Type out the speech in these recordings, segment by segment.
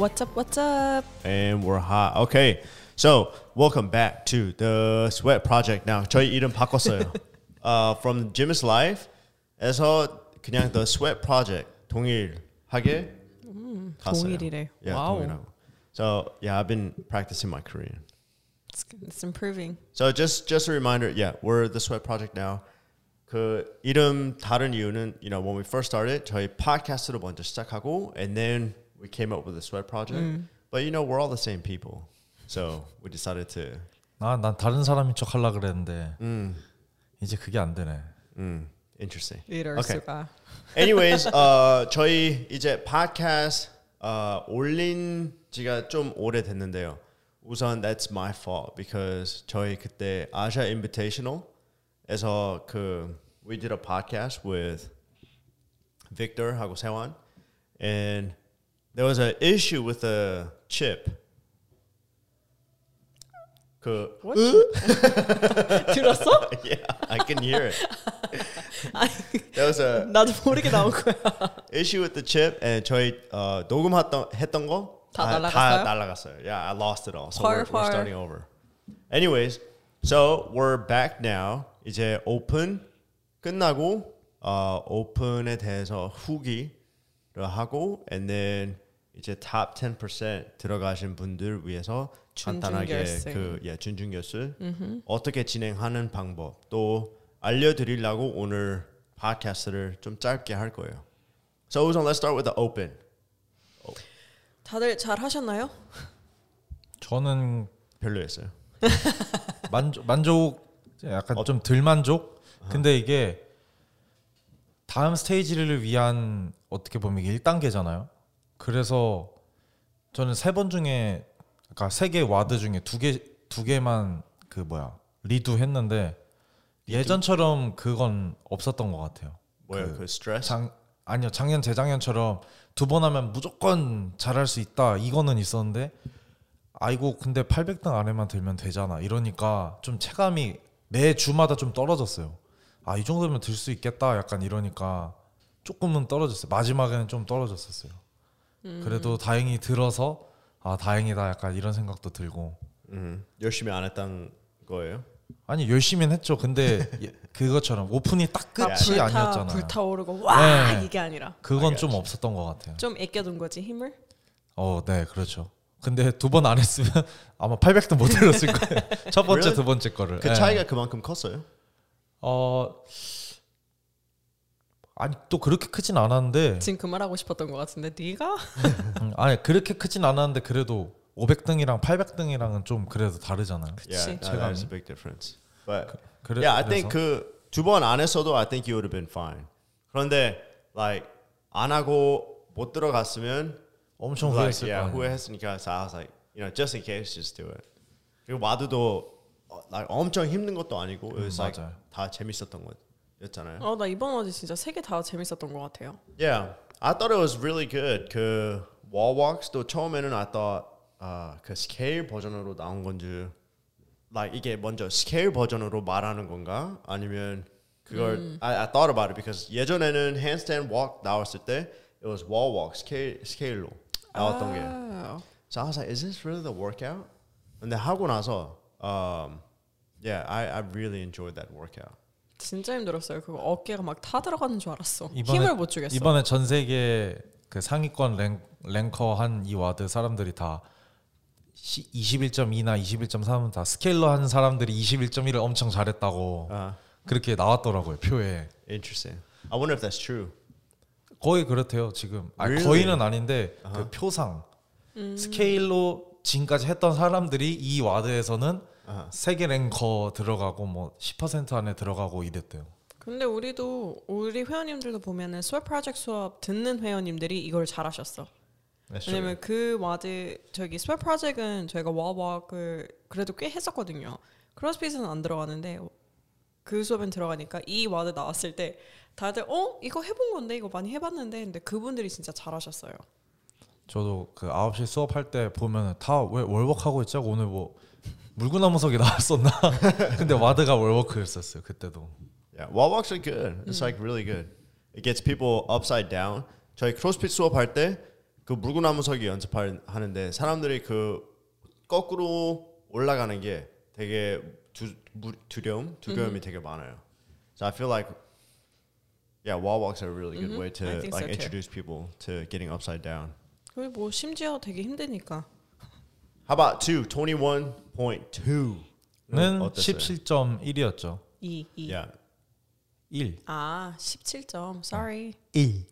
All right. What's up? What's up? And we're hot. Okay. So, welcome back to the Sweat Project. Now, 저희 이름 바꿨어요. uh, from Jim's Life에서 그냥 The Sweat Project 동일하게 갔어요. 동일이래. Yeah, 와우. 동일하고. So, yeah, I've been practicing my Korean. It's, it's improving. So just just a reminder, yeah, we're the Sweat Project now. 그 이름 다른 이유는, you know, when we first started, 저희 팟캐스트로 먼저 시작하고, and then we came up with the Sweat Project. But you know, we're all the same people, so we decided to. 아, 난 다른 사람인 척 하려 그랬는데 음, 이제 그게 안 되네. 음, interesting. 이럴 Okay. 수가. Anyways, 어, 저희 이제 팟캐스트 어, 올린 지가 좀 오래 됐는데요. 우선 that's my fault because 저희 그때 아시아 인비테이셔널에서 그 we did a podcast with Victor 하고 세환 and there was an issue with the chip. 그 What? 들었어? yeah, I can hear it. 아니, There was a 나도 모르게 나온 거야. issue with the chip and 저희 어, 녹음했던 했던 거 다 다, 날라갔어요? 다 날라갔어요. Yeah, I lost it all. So 펄, we're, we're 펄. starting over. Anyways, so we're back now. 이제 오픈 끝나고 어, 오픈에 대해서 후기를 하고 and then 이제 top 10% 들어가신 분들 위해서 간단하게. 그 예, 준중결승 어떻게 진행하는 방법 또 알려드리려고 오늘 팟캐스트를 좀 짧게 할 거예요. So 우선 let's start with the open. 다들 잘 하셨나요? 저는 별로였어요. 만족 만족 약간 어. 좀덜 만족. 근데 이게 다음 스테이지를 위한 어떻게 보면 이게 1단계잖아요. 그래서 저는 세 번 중에 그러니까 세 개 WOD 중에 두 개 두 개만 그 뭐야 redo 했는데 예전처럼 그건 없었던 것 같아요. 뭐야 그 그, 스트레스? 장 아니요 작년 재작년처럼 두 번 하면 무조건 잘할 수 있다 이거는 있었는데 아이고 근데 800등 안에만 들면 되잖아 이러니까 좀 체감이 매 주마다 좀 떨어졌어요. 아 이 정도면 들 수 있겠다 약간 이러니까 조금은 떨어졌어요. 마지막에는 좀 떨어졌었어요 그래도 다행히 들어서 아 다행이다 약간 이런 생각도 들고 음, 열심히 안 했던 거예요. 아니 열심히는 했죠 근데 예, 그것처럼 오픈이 딱 끝이 불타, 아니었잖아요 불타오르고 와 네. 이게 아니라 그건 좀 없었던 것 같아요 좀 아껴둔 거지 힘을. 어, 네, 그렇죠. 근데 두 번 안 했으면 아마 800도 못 들었을 거예요. 첫 번째, Really? 두 번째 거를. 그 예. 차이가 그만큼 컸어요. 어 아니 또 그렇게 크진 않았는데 지금 그 말하고 싶었던 것 같은데 네가 음, 아니 그렇게 크진 않았는데 그래도 500등이랑 800등이랑은 좀 그래도 다르잖아요. Yeah, 그치. that, that is a big difference. But 그래, yeah, I 그래서? think 그 두 번 안 했어도 I think you would have been fine. 그런데 like 안 하고 못 들어갔으면 엄청 like, 후회했을 yeah, 거예요. 후회했으니까 so I was like, you know, just in case, just do it. 그리고 WOD도 어, like 엄청 힘든 것도 아니고 it was 음, like. 다 재밌었던 거 였잖아요. 어 나 이번 어제 진짜 세 개 다 재밌었던 것 같아요. Yeah, I thought it was really good. 그 wall walks도 처음에는 I thought uh, 그 스케일 버전으로 나온 건지 like 이게 먼저 스케일 버전으로 말하는 건가 아니면 그걸 I, I thought about it because 예전에는 handstand walk 나왔을 때 it was wall walk 스케일 스케일로 나왔던 게 아, so I was like is this really the workout? 근데 하고 나서 um, yeah I I really enjoyed that workout. 진짜 힘들었어요. 그거 어깨가 막 타 들어가는 줄 알았어. 이번에- 힘을 못 주겠어. 이번에 전 세계 그 상위권 랭, 랭커 한 이 WOD 사람들이 다 21.2나 21.3은 다 스케일로 한 사람들이 21.1을 엄청 잘했다고 Uh, 그렇게 나왔더라고요 표에. interesting. I wonder if that's true. 거의 그렇대요 지금. 아 Really? 거의는 아닌데 그 표상 스케일로 지금까지 했던 사람들이 이 WOD에서는 아하. 세계 랭커 들어가고 뭐 10% 안에 들어가고 이랬대요. 근데 우리도 우리 회원님들도 보면은 수업 프로젝트 수업 듣는 회원님들이 이걸 잘하셨어. 왜냐면 그 WOD 저기 스웨 프로젝트는 저희가 wall walk를 그래도 꽤 했었거든요. 크로스핏은 안 들어가는데 그 수업엔 들어가니까 이 WOD 나왔을 때 다들 어 이거 해본 건데 이거 많이 해봤는데 근데 그분들이 진짜 잘하셨어요. 저도 그 9시 수업할 때 보면은 다 왜 wall walk하고 있냐고 오늘 뭐 물구나무서기 나왔었나? 근데 WOD가 wall walk였었어요 그때도. Yeah, wall walks are good. It's like really good. It gets people upside down. 저희 크로스핏 수업할 때 그 물구나무서기 연습하는데 사람들이 그 거꾸로 올라가는 게 되게 두, 무, 두려움, 두려움이 되게 많아요. So I feel like yeah, wall walks are a really good Mhm. way to think so like too. introduce people to getting upside down. 그리고 뭐 심지어 되게 힘드니까. How about two? 21.2. 는 어땠어요? 17.1이었죠. 2 2. Yeah. 1. 아, 17점. Sorry. 1.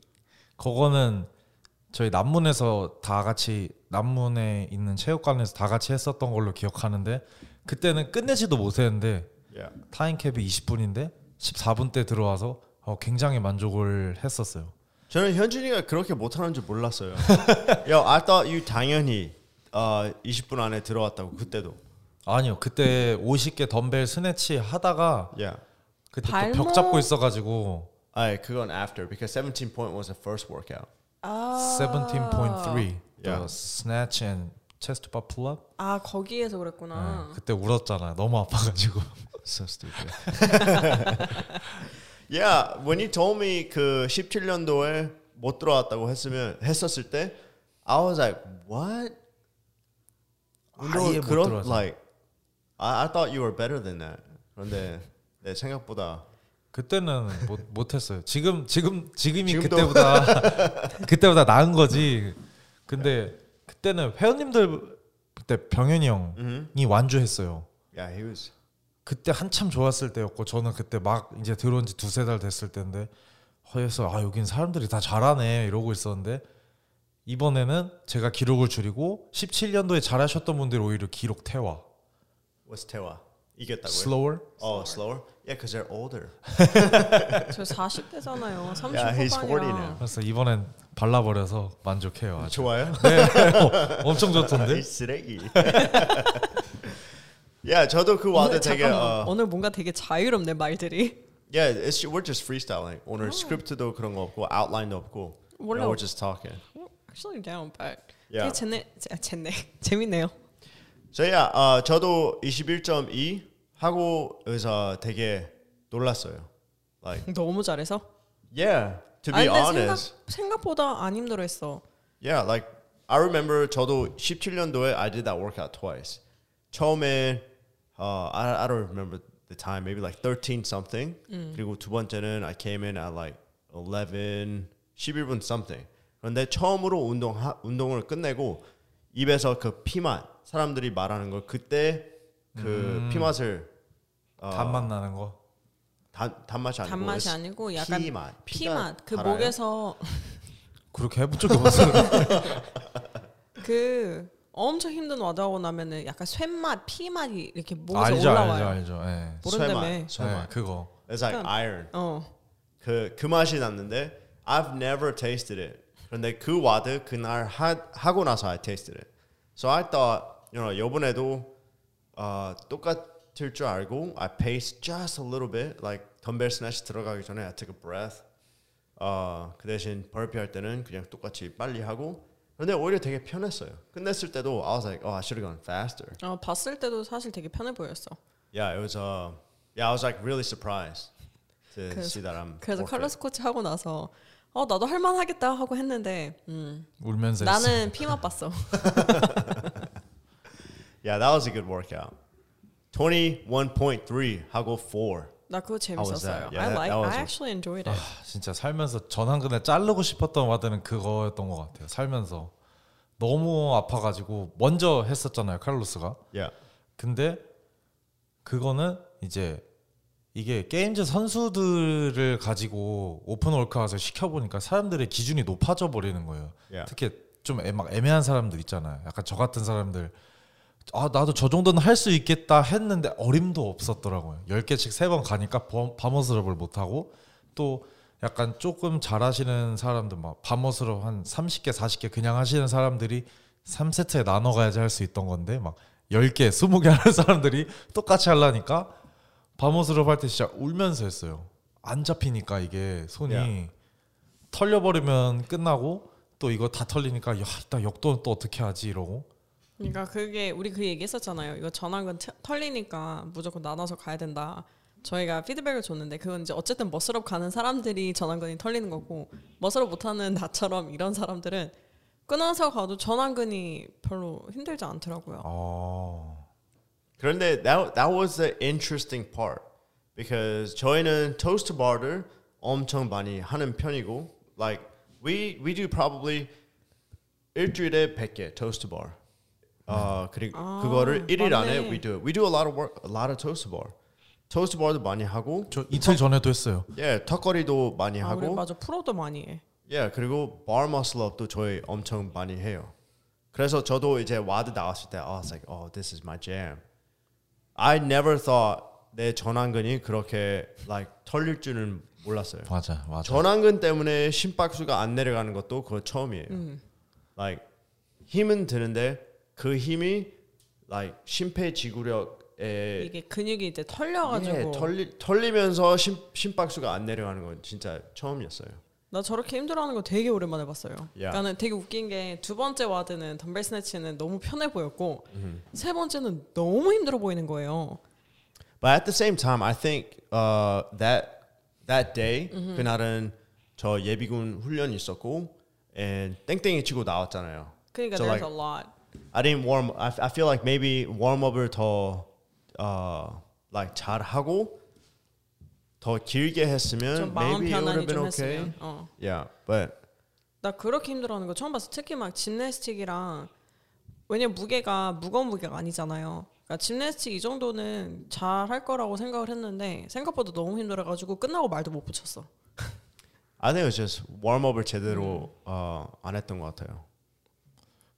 그거는 저희 남문에서 다 같이 남문에 있는 체육관에서 다 같이 했었던 걸로 기억하는데 그때는 끝내지도 못했는데 Yeah. 타임캡이 20분인데 14분 때 들어와서 어, 굉장히 만족을 했었어요. 저는 현준이가 그렇게 못하는 줄 몰랐어요. Yo, I thought you 당연히 어, 20분 안에 들어왔다고 그때도. 아니요 그때 50개 덤벨 스네치 하다가 Yeah. 그때 또 발목- 벽 잡고 있어가지고 아, 그건 after because 17 point was the first workout. 아. 17.3 the Yeah. snatch and chest bar pull up 아, 거기에서 그랬구나. 네, 그때 울었잖아 너무 아파가지고 So stupid. yeah, when you told me 그 17년도에 못 들어왔다고 했으면 했었을 때 I was like, what? 아예 못 그런 like I, I thought you were better than that. 그런데 내 생각보다 그때는 못 못했어요. 지금 지금 지금이 지금도. 그때보다 그때보다 나은 거지. 근데 그때는 회원님들 그때 병현이 형이 완주했어요. yeah, he was 그때 한참 좋았을 때였고 저는 그때 막 이제 들어온 지 두세 달 됐을 때인데 허에서 아 여긴 사람들이 다 잘하네 이러고 있었는데 이번에는 제가 기록을 줄이고 17년도에 잘하셨던 분들이 오히려 기록 태화 was 태화 이겼다고요? slower Oh, slower? Yeah, because they're older. 저 40대잖아요. 30 Yeah, he's 40 후반이라. now. 그래서 이번엔 발라버려서 만족해요 아주 좋아요? 네, 어, 엄청 좋던데 이 쓰레기. yeah, 저도 그 와드 오늘 되게 잠깐만. 어, 오늘 뭔가 되게 자유롭네 말들이. Yeah, it's we're just freestyling. 오늘 스크립트도 그런 거 없고 아웃라인도 없고. 원래 no, we're 없- just talking. Actually down, but Yeah. 되게 재네, 재, 재네, 재밌네요. So yeah, 어, 저도 21.2 하고 여기서 되게 놀랐어요. Like, 너무 잘해서. yeah, to 아니, be 근데 honest. 생각, 생각보다 안 힘들어했어. Yeah, like I remember 저도 17년도에 I did that workout twice. 처음에 uh, I I don't remember the time, maybe like 13 something. 그리고 두 번째는 I came in at like 11, 11분 something. 그런데 처음으로 운동 하, 운동을 끝내고 입에서 그 피맛 사람들이 말하는 거 그때 그 피맛을 어, 단맛 나는 거 단 단맛이 아니고 단맛이 아니고 약간 피맛 피맛. 그 달아요? 목에서 그렇게 해본 적이 없어요 그 엄청 힘든 와드하고 나면은 약간 쇳맛, 피맛이 이렇게 목에서 알죠 올라와요. 알죠 알죠 예. 모른다며. 쇠맛, 쇠맛. 네, 그거 It's like 그러니까- iron. 어. 그, 그 맛이 났는데 I've never tasted it. 그런데 그 WOD 그날 하, 하고 나서 I tasted it. So I thought, you know, 이번에도 어, 똑같을 줄 알고 I paced just a little bit. Like 덤벨 snatch 들어가기 전에 I took a breath. 어, 그 대신 버피 할 때는 그냥 똑같이 빨리 하고 근데 오히려 되게 편했어요. 끝냈을 때도 I was like, oh, I should have gone faster. 어, 봤을 때도 사실 되게 편해 보였어. Yeah, it was. Uh, yeah, I was like really surprised to 그래서- see that I'm. 그래서. 칼로스 코치 하고 나서 어 나도 할만하겠다 하고 했는데 음, 울면서. 나는 피맛 봤어. Yeah, that was a good workout. 21.3 하고 4. 나 그거 was 재밌었어요. Yeah, I like. I a- actually enjoyed it. 진짜 살면서 전완근을 자르고 싶었던 WOD는 그거였던 것 같아요. 살면서 너무 아파가지고 먼저 했었잖아요, 칼로스가. Yeah. 근데 그거는 이제 이게 게임즈 선수들을 가지고 오픈 월크아웃을 시켜보니까 사람들의 기준이 높아져 버리는 거예요. Yeah. 특히 좀 애, 막 애매한 사람들 있잖아요. 약간 저 같은 사람들 아 나도 저 정도는 할 수 있겠다 했는데 어림도 없었더라고요. 10개씩 세 번 가니까 바머스럽을 못 하고 또 약간 조금 잘하시는 사람들 막 바머스럽 한 30개 40개 그냥 하시는 사람들이 3세트에 나눠 가야지 할 수 있던 건데 막 10개 20개 하는 사람들이 똑같이 하려니까 바머스럽 할 때 진짜 울면서 했어요. 안 잡히니까 이게 손이 Yeah. 털려버리면 끝나고 또 이거 다 털리니까 야, 나 역도 또 어떻게 하지 이러고 그러니까 그게 우리 그 얘기했었잖아요. 이거 트- 털리니까 무조건 나눠서 가야 된다. 저희가 피드백을 줬는데 그건 이제 어쨌든 머슬업 가는 사람들이 전환근이 털리는 거고 머슬업 못하는 나처럼 이런 사람들은 끊어서 가도 전완근이 별로 힘들지 않더라고요. 어. 그런데 that that was the interesting part because 저희는 토스트 바를 엄청 많이 하는 편이고 like we we do probably 일주일에 100개 토스트 바. 어 그리고 아, 그거를 일일 안에 맞네. we do it. We do a lot of work, a lot of toast bar. toes-to-bar도 많이 하고 저 이틀 전에도 했어요. 예, 턱걸이도 많이 아, 하고 맞아 pull-up도 많이 해. 예, 그리고 bar muscle up도 저희 엄청 많이 해요. 그래서 저도 이제 WOD 나왔을 때 I was like, oh, this is my jam. I never thought 내 전완근이 그렇게 like 털릴 줄은 몰랐어요. 맞아, 맞아. 전완근 때문에 심박수가 안 내려가는 것도 그거 처음이에요. 음. like 힘은 드는데 그 힘이 like 심폐지구력에 이게 근육이 이제 털려가지고 예, 털리, 털리면서 심, 심박수가 안 내려가는 건 진짜 처음이었어요. 나 저렇게 힘들어하는 거 되게 오랜만에 봤어요. 야. 그러니까는 되게 웃긴 게 두 번째 WOD는 덤벨 snatch는 너무 편해 보였고 세 번째는 너무 힘들어 보이는 거예요. But at the same time, I think uh, that that day 그날은 저 예비군 훈련이 있었고 and 땡땡이 치고 나왔잖아요. 그러니까 So, there's like, a lot. I didn't warm. I, I feel like maybe warm up을 더 uh, like 잘 하고 더 길게 했으면 좀 마음 maybe it would 편안히 have been 좀 okay. 했으면. 어. Yeah, but 나 그렇게 힘들어하는 거 처음 봤어. 특히 막 짐내스틱이랑 왜냐면 무게가 무거운 무게가 아니잖아요. 그러니까 짐내스틱 이 정도는 잘 할 거라고 생각을 했는데 생각보다 너무 힘들어가지고 끝나고 말도 못 붙였어. I think it was just warm up을 제대로 어, 안 했던 것 같아요.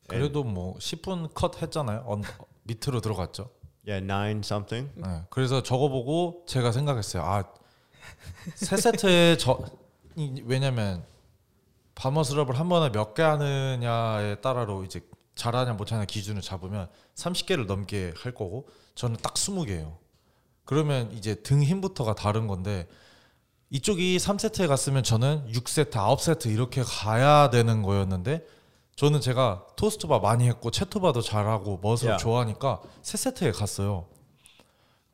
그래도 뭐 10분 컷 했잖아요. 언, 밑으로 들어갔죠. Yeah, nine something. 네, 그래서 저거 보고 제가 생각했어요. 아, 세 세트에 저 이- 왜냐면 바머스럽을 한 번에 몇 개 하느냐에 따라로 이제 잘하냐 못하냐 기준을 잡으면 30개를 넘게 할 거고 저는 딱 20개예요. 그러면 이제 등 힘부터가 다른 건데 이쪽이 3세트에 갔으면 저는 6세트, 9세트 이렇게 가야 되는 거였는데 저는 제가 토스트바 많이 했고 채토바도 잘하고 머슬 야. 좋아하니까 3세트에 갔어요.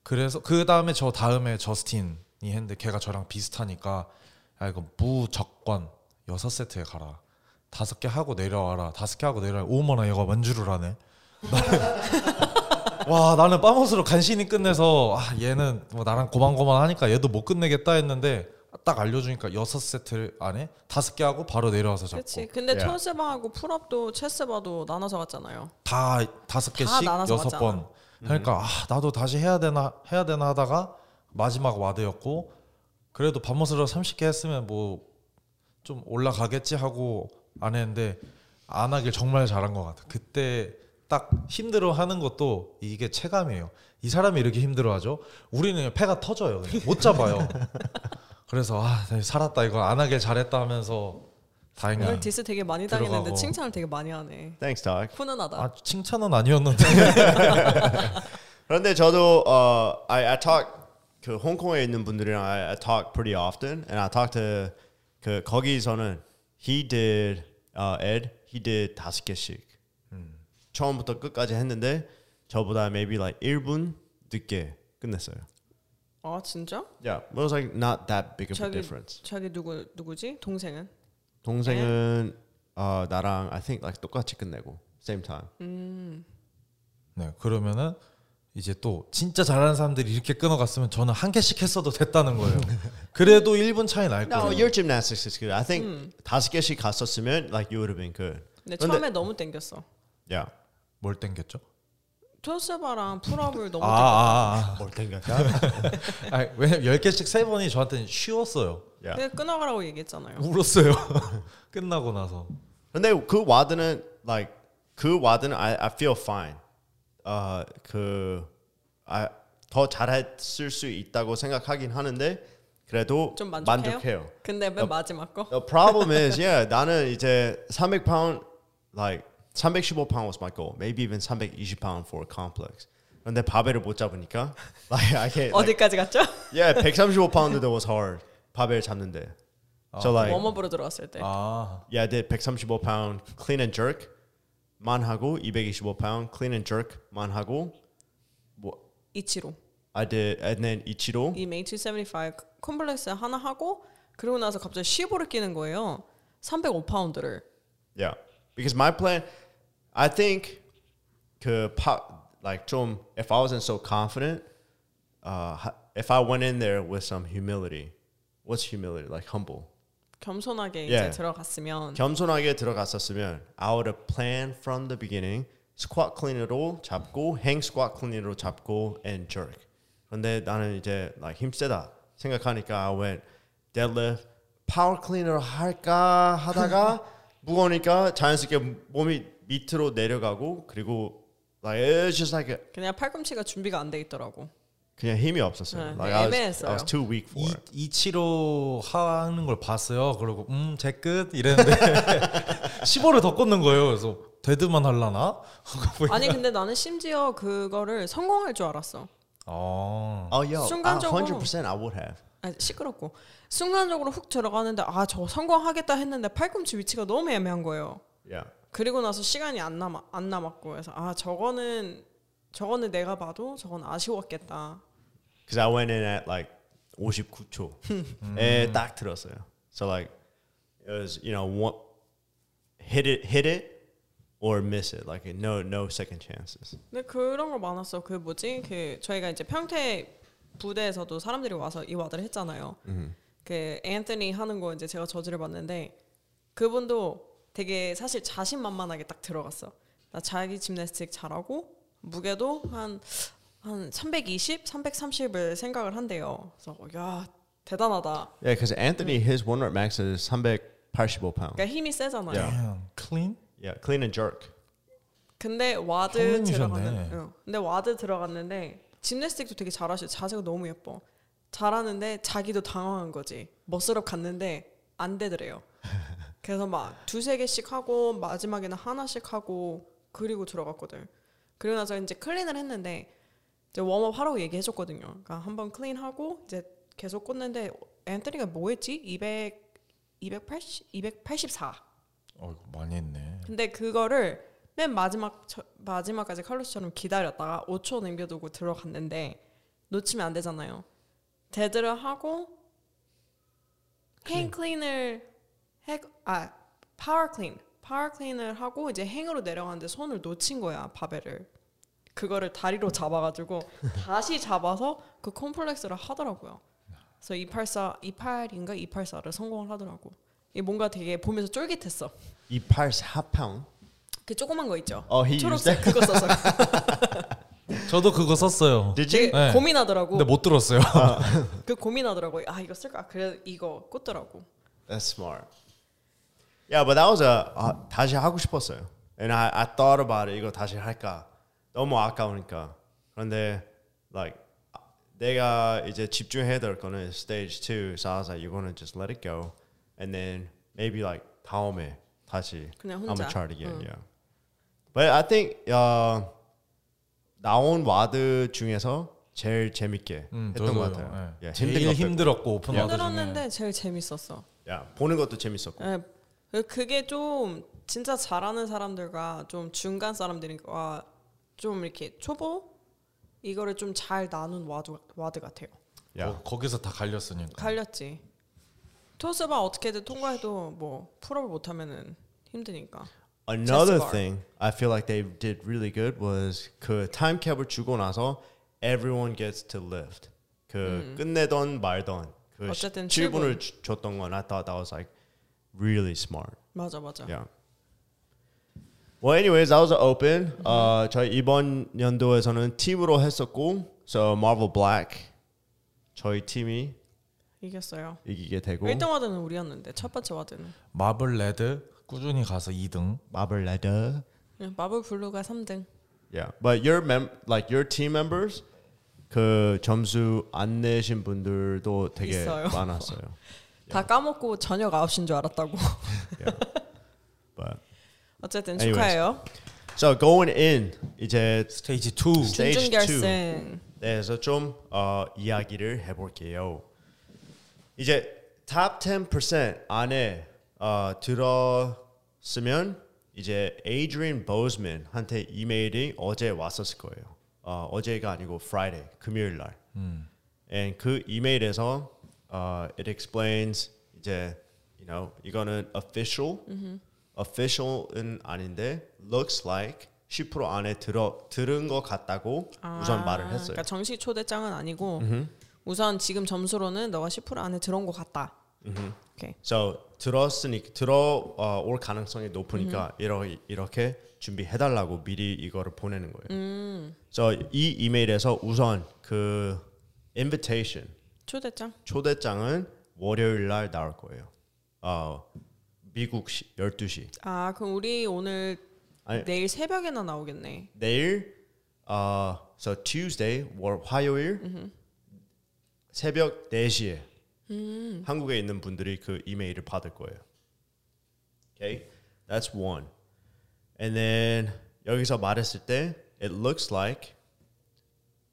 그래서 그 다음에 저 다음에 저스틴이 했는데 걔가 저랑 비슷하니까 야 이거 무조건 6세트에 가라. 다섯 개 하고 내려와라. 다섯 개 하고 내려와. 오머나 얘가 완주를 하네. 와 나는 빠못으로 간신히 끝내서 아 얘는 뭐 나랑 고만고만하니까 얘도 못 끝내겠다 했는데 딱 알려주니까 여섯 세트 안에 다섯 개 하고 바로 내려와서 잡고 그렇지. 근데 Yeah. 토스바하고 풀업도 체스바도 나눠서 갔잖아요. 다 다섯 다 개씩 여섯. 번 그러니까 아 나도 다시 해야 되나 해야 되나 하다가 마지막 와드였고 그래도 밥먹으러 30개 했으면 뭐 좀 올라가겠지 하고 안 했는데 안 하길 정말 잘한 것 같아 그때 딱 힘들어 하는 것도 이게 체감이에요 이 사람이 이렇게 힘들어 하죠 우리는 폐가 터져요 못 잡아요 그래서 아 살았다 이거 안 하길 잘했다 하면서 다행이야 오늘 디스 되게 많이 당했는데 들어가고. 칭찬을 되게 많이 하네. Thanks, dog. 훈훈하다. 아 칭찬은 아니었는데 그런데 저도 어, I, I talk 그 홍콩에 있는 분들이랑 I, I talk pretty often, and I talk to 그 거기서는 he did uh, Ed he did 다섯 개씩 처음부터 끝까지 했는데 저보다 maybe like 1분 늦게 끝냈어요. 아 진짜? Yeah, it was like not that big of a 자기 difference. 자기 누구 누구지? 동생은? 동생은 어, 나랑 I think like 똑같이 끝내고 same time. 네, 그러면은 이제 또 진짜 잘하는 사람들이 이렇게 끊어갔으면 저는 한 개씩 했어도 됐다는 거예요. 그래도 1분 차이 날 No, 거예요. your gymnastics is good. I think 다섯 개씩 갔었으면 like you would have been good. 근데 근데- 처음에 너무 땡겼어. Yeah. 뭘 땡겼죠? toes bar랑 pull-up을 너무 아, 땡겼어. 아, 뭘 땡겼다? 아. 아 왜냐면 10개씩 세 번이 저한테는 쉬웠어요. yeah. 그냥 끊어가라고 얘기했잖아요. 울었어요. 끝나고 나서. 근데 그 WOD는 like 그 WOD는 I, I feel fine. 어그 아, 더 잘했을 수 있다고 생각하긴 하는데 그래도 좀 만족해요? 만족해요. 근데 맨 마지막 거? The problem is, yeah, 나는 이제 300 pound, like 315 pound was my goal. Maybe even 320 pound for complex. 근데 바벨을 못 잡으니까, like I can't. Like, 어디까지 갔죠? yeah, 135 pound that was hard. 바벨 잡는데. So like, 웜업으로 들어왔을 때. 아, yeah, I did 135 pound clean and jerk 만 하고 225 pound clean and jerk 만 하고 뭐 이치로. I did and then 이치로 이 메인 275 콤플렉스 하나 하고 그러고 나서 갑자기 15를 끼는 거예요. 305파운드를. yeah because my plan, I think, 그 파, like 좀 if I wasn't so confident, uh, if I went in there with some humility, what's humility? Like humble. 겸손하게 Yeah. 이제 들어갔으면 겸손하게 들어갔었으면 I would have planned from the beginning squat clean으로 잡고 hang squat clean으로 잡고 and jerk. 근데 나는 이제 like 힘세다 생각하니까 I went deadlift power clean으로 할까 하다가 무거우니까 자연스럽게 몸이 밑으로 내려가고 그리고 like it's just like a, 그냥 팔꿈치가 준비가 안 돼 있더라고. 그냥 힘이 없었어요. 네, like I was, 애매했어요. I was too weak for 이, it. 이치로 하는 걸 봤어요. 그리고 음제 끝 이랬는데 15를 더 꽂는 거예요. 그래서 데드만 할라나? 아니 근데 나는 심지어 그거를 성공할 줄 알았어. 어. Oh yo, 순간적으로- 100% I would have. 아니, 시끄럽고 순간적으로 훅 들어가는데 아 저 성공하겠다 했는데 팔꿈치 위치가 너무 애매한 거예요. Yeah. 그리고 나서 시간이 안 남아 안 남았고 그래서 아 저거는 저거는 내가 봐도 저건 아쉬웠겠다. Because I went in at like 59초에 딱 들었어요. So like it was you know one, hit it hit it or miss it like no no second chances. 근데 그런 거 많았어. 그 뭐지? 그 저희가 이제 평택 부대에서도 사람들이 와서 이 와드를 했잖아요. 그 앤서니 하는 거 이제 제가 저지를 봤는데 그분도 되게 사실 자신만만하게 딱 들어갔어. 나 자기 gymnastic 잘하고 무게도 한 한 320, 330을 생각을 한대요. 그래서 야 대단하다. Yeah, because Anthony his one rep max is 385 pounds. 그러니까 힘이 세잖아요. Yeah. Clean? Yeah, clean and jerk. 근데 WOD. 들어갔는데, 응. 근데 WOD 들어갔는데 gymnastic도 되게 잘하시고 자세가 너무 예뻐. 잘하는데 자기도 당황한 거지. muscle-up 갔는데 안 되더래요. 그래서 막 두세 개씩 하고 마지막에는 하나씩 하고 그리고 들어갔거든. 그리고 나서 이제 클린을 했는데 이제 웜업 하라고 얘기해줬거든요. 그러니까 한번 클린하고 이제 계속 꽂는데 앤토니가 뭐 했지? 200, 280, 284. 어 이거 많이 했네. 근데 그거를 맨 마지막 저- 마지막까지 칼로스처럼 기다렸다가 5초 남겨두고 들어갔는데 놓치면 안 되잖아요. 데드를 하고 행 클린을 해, 아 파워 클린 파워 클린을 하고 이제 행으로 내려가는데 손을 놓친 거야 바벨을 그거를 다리로 잡아가지고 다시 잡아서 그 콤플렉스를 하더라고요. 그래서 284 28인가 284를 성공을 하더라고. 이 뭔가 되게 보면서 쫄깃했어. 284 pound. 그 조그만 거 있죠. Oh, he used 초록색. 그거 써서 저도 그거 썼어요. Did 되게 you? 네. 고민하더라고. 근데 못 들었어요. 그 고민하더라고. 아 이거 쓸까? 그래 이거 꽂더라고. That's smart. Yeah, but that was a 아, 다시 하고 싶었어요. And I, I thought about it. 이거 다시 할까? 너무 아까우니까. 그런데 like 내가 이제 집중해야 될 거는 stage 2. So I was like, you're gonna just let it go, and then maybe like 다음에 다시 그냥 I'm 혼자. gonna try it again. 응. Yeah. But I think uh, 나온 WOD 중에서 제일 재밌게 음, 했던 저도요. 것 같아요. 예. Yeah, 제일. 힘들었고 오픈 WOD 중에 힘들었는데 제일 재밌었어. Yeah, 보는 것도 재밌었고. 예, 그- 그게 좀 진짜 잘하는 사람들과 좀 중간 사람들과 좀 이렇게 초보 이거를 좀 잘 나눈 WOD WOD 같아요. Yeah. 거, 거기서 다 갈렸으니까. 갈렸지. toes bar 어떻게든 통과해도 뭐 pull-up을 못하면은 힘드니까. Another thing I feel like they did really good was 그 타임 캡을 주고 나서 everyone gets to lift. 그 끝내던 말던 그 음. 어쨌든 7분을 줬던 건 I thought that was like really smart. 맞아 맞아. Yeah. Well, anyways, that was an open. 어, 저희 이번 연도에서는 팀으로 했었고, so Marvel Black 저희 팀이 이겼어요. 이기게 되고 1등 WOD는 우리였는데 첫 번째 WOD는 마블 레드 꾸준히 가서 2등. 마블. 그냥 마블 블루가 3등. Yeah, but your mem like your team members 그 점수 안 내신 분들도 되게 있어요. 많았어요. 다 까먹고 저녁 9시인 줄 알았다고. Yeah. But 어쨌든 Anyways. 축하해요. so going in 이제 스테이지 2. Stage 준준 결승. 내에서 좀 어, 이야기를 해볼게요. 이제 top 10% 안에 어, 들었으면 이제 에이드리안 보즈맨한테 이메일이 어제 왔었을 거예요. 어, 어제가 아니고 Friday 금요일 날. And 그 이메일에서 어, it explains 이제 you know 이거는 official official은 아닌데 looks like 10% 안에 들어 들은 것 같다고 우선 말을 했어요. 그러니까 정식 초대장은 아니고 우선 지금 점수로는 너가 10% 안에 들어온 것 같다. 오케이. So 들었으니 들어 어, 올 가능성이 높으니까 이러, 이렇게 준비해 달라고 미리 이거를 보내는 거예요. So 이 이메일에서 우선 그 invitation 초대장. 초대장은 월요일 날 나올 거예요. 어, 미국 시 12시. 아 그럼 우리 오늘 아니. 내일 새벽에나 나오겠네. 내일 어, so Tuesday 월 화요일 새벽 4시에 한국에 있는 분들이 그 이메일을 받을 거예요. Okay? That's one. And then 여기서 말했을 때 it looks like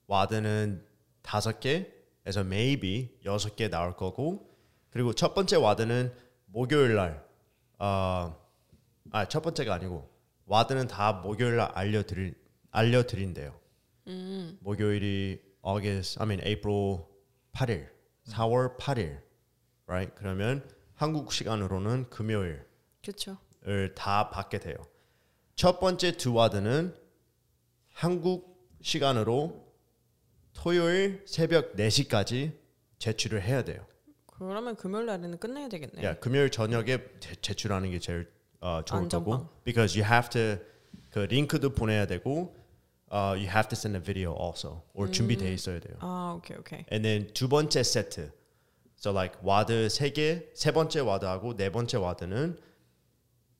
WOD는 다섯 개 에서 maybe 여섯 개 나올 거고 그리고 첫 번째 WOD는 목요일 날 어, 아, 첫 번째가 아니고 WOD는 다 목요일 날 알려드릴 알려드린대요. 목요일이 August, I mean April 8일, 4월 8일, right? 그러면 한국 시간으로는 금요일을 그렇죠. 다 받게 돼요. 첫 번째 두 WOD는 한국 시간으로 토요일 새벽 4시까지 제출을 해야 돼요. 그러면 금요일 날에는 끝내야 되겠네. 야, 금요일 저녁에 제, 제출하는 게 제일 어, 좋을. 거고 because you have to 그 링크도 보내야 되고 uh, you have to send a video also or 준비돼 있어야 돼요. 아 오케이 오케이. And then 두 번째 세트. So like WOD 세 개, 세 번째 WOD하고 네 번째 WOD는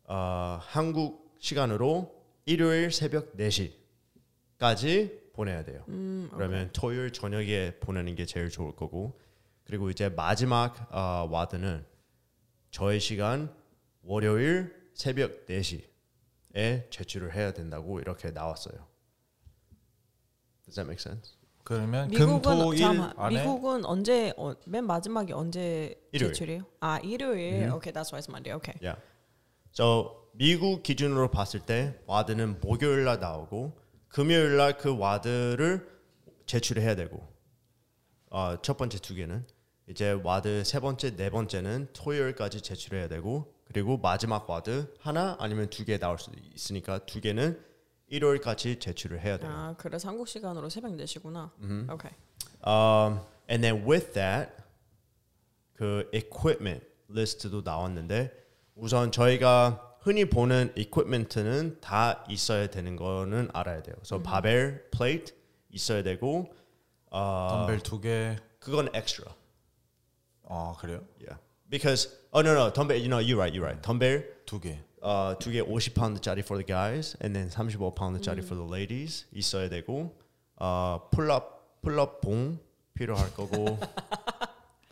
어, 한국 시간으로 일요일 새벽 4시까지 보내야 돼요. 그러면 토요일 저녁에 보내는 게 제일 좋을 거고 그리고 이제 마지막 어, WOD는 저희 시간 월요일 새벽 4시에 제출을 해야 된다고 이렇게 나왔어요. Does that make sense? 그러면 미국은 금토일 안에 미국은 언제 어, 맨 마지막에 언제 일요일. 제출이에요? 아 일요일. 오케이, that's why it's Monday. 오케이. Yeah. So 미국 기준으로 봤을 때 WOD는 목요일 날 나오고 금요일 날 그 WOD를 제출해야 되고 어, 첫 번째 두 개는 이제 WOD 세 번째 네 번째는 토요일까지 제출해야 되고 그리고 마지막 WOD 하나 아니면 두 개 나올 수도 있으니까 두 개는 일요일까지 제출을 해야 돼요. 아 그래서 한국 시간으로 새벽 4시구나. 오케이. Um, and then with that 그 equipment 리스트도 나왔는데 우선 저희가 흔히 보는 equipment는 다 있어야 되는 거는 알아야 돼요. 그래서 바벨, 플레이트 있어야 되고 어, 덤벨 두 개. 그건 extra. 아 그래요? Yeah. Because oh no no 덤벨 you know you right you right 덤벨 두 개. 어, 두개 50파운드짜리 for the guys and then 35파운드짜리 for the ladies 있어야 되고 어, pull-up pull-up 봉 필요할 거고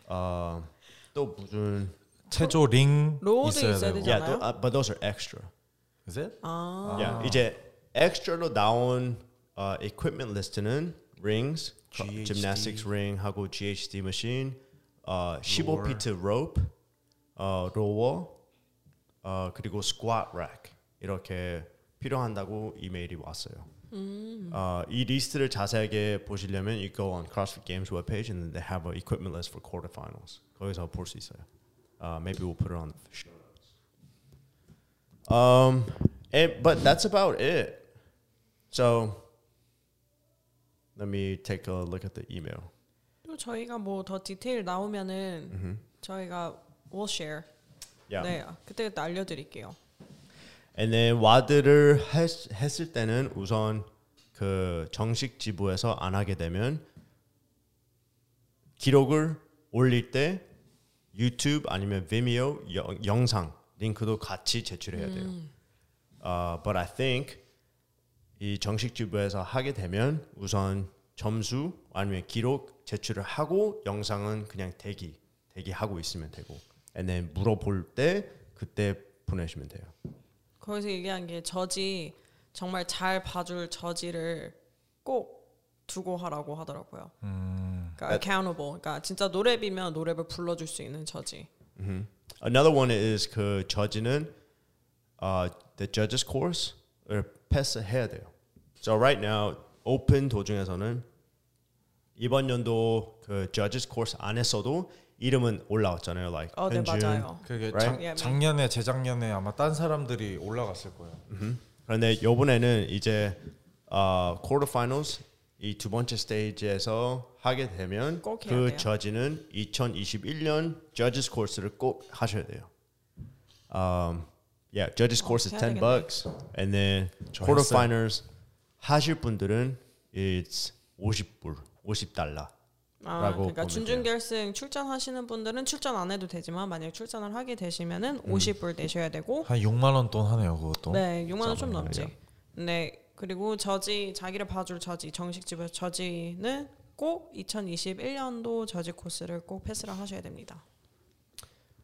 어, 또 무슨 체조 링 로드 있어야 있어야 되고. 되지 yeah, 않아요? 또, uh, but those are extra. Is it? 아 Yeah, 이제 extra로 나온 어, equipment 리스트는 rings, GHD. gymnastics ring 하고 GHD machine, 어, 15피트 rope, 어, rower, 어, 그리고 squat rack 이렇게 필요한다고 이메일이 왔어요. 어, 이 리스트를 자세하게 보시려면 you go on CrossFit Games webpage and they have an equipment list for quarterfinals. 거기서 볼 수 있어요. Uh, maybe we'll put it on the show notes. Um, and, but that's about it. So let me take a look at the email. 또 저희가 뭐 더 디테일 나오면은 저희가 we'll share. Yeah. 네, 그때 그때 알려드릴게요. And then 와드를 했, 했을 때는 우선 그 정식 지부에서 안 하게 되면 기록을 올릴 때 유튜브 아니면 Vimeo 영, 영상 링크도 같이 제출해야 돼요. 어, but I think 이 정식 지부에서 하게 되면 우선 점수 아니면 기록 제출을 하고 영상은 그냥 대기 대기하고 있으면 되고 and then 물어볼 때 그때 보내시면 돼요. 거기서 얘기한 게 저지 정말 잘 봐줄 저지를 꼭 두고 하라고 하더라고요. 그러니까 accountable. 그러니까 진짜 노래비면 노래를 불러줄 수 있는 저지. Another one is 그 저지는 uh, the judges course를 패스해야 돼요. So right now 오픈 도중에서는 이번 연도 그 judges course 안 했어도 이름은 올라왔잖아요. Like 어, 네 현준. 맞아요. 그게 Right? 작, Yeah, 작년에 재작년에 아마 딴 사람들이 올라갔을 거예요. 그런데 이번에는 이제 어, quarterfinals 이 두 번째 스테이지에서 하게 되면 그. 저지는 2021년 judges 코스를 꼭 하셔야 돼요. Um, yeah, judges course is 해야 10 되겠네. bucks, and then 저 quarterfinals 하실 분들은 it's 50불, 50달러. 아, 라고 그러니까 보면 준준 결승 출전하시는 분들은 출전 안 해도 되지만 만약 에 출전을 하게 되시면은 음. 50불 내셔야 되고 한 6만 원 돈 하네요, 그것도. 네, 6만 원 좀. 넘지. 예. 네, 그리고 저지 자기를 봐줄 저지 정식 집에서 저지는 꼭 2021년도 저지 코스를 꼭 패스를 하셔야 됩니다.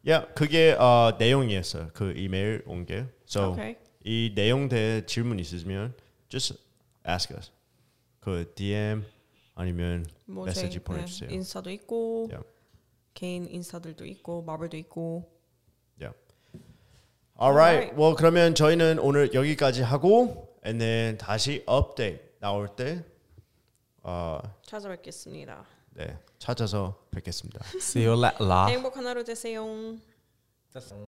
Yeah, 그게 어, 내용이었어요. 그 이메일 온 게. So 오케이. 이 내용 대 질문 있으시면 just ask us. 그 DM 아니면 뭐 메시지 저희, 보내주세요. 네, 인스타도 있고 Yeah. 개인 인스타들도 있고 마블도 있고 Yeah. Alright. Alright. well 그러면 저희는 오늘 여기까지 하고 and then 다시 업데이트 나올 때 어, 찾아뵙겠습니다. 네, 찾아서 뵙겠습니다. See you later. 행복한 하루 되세요.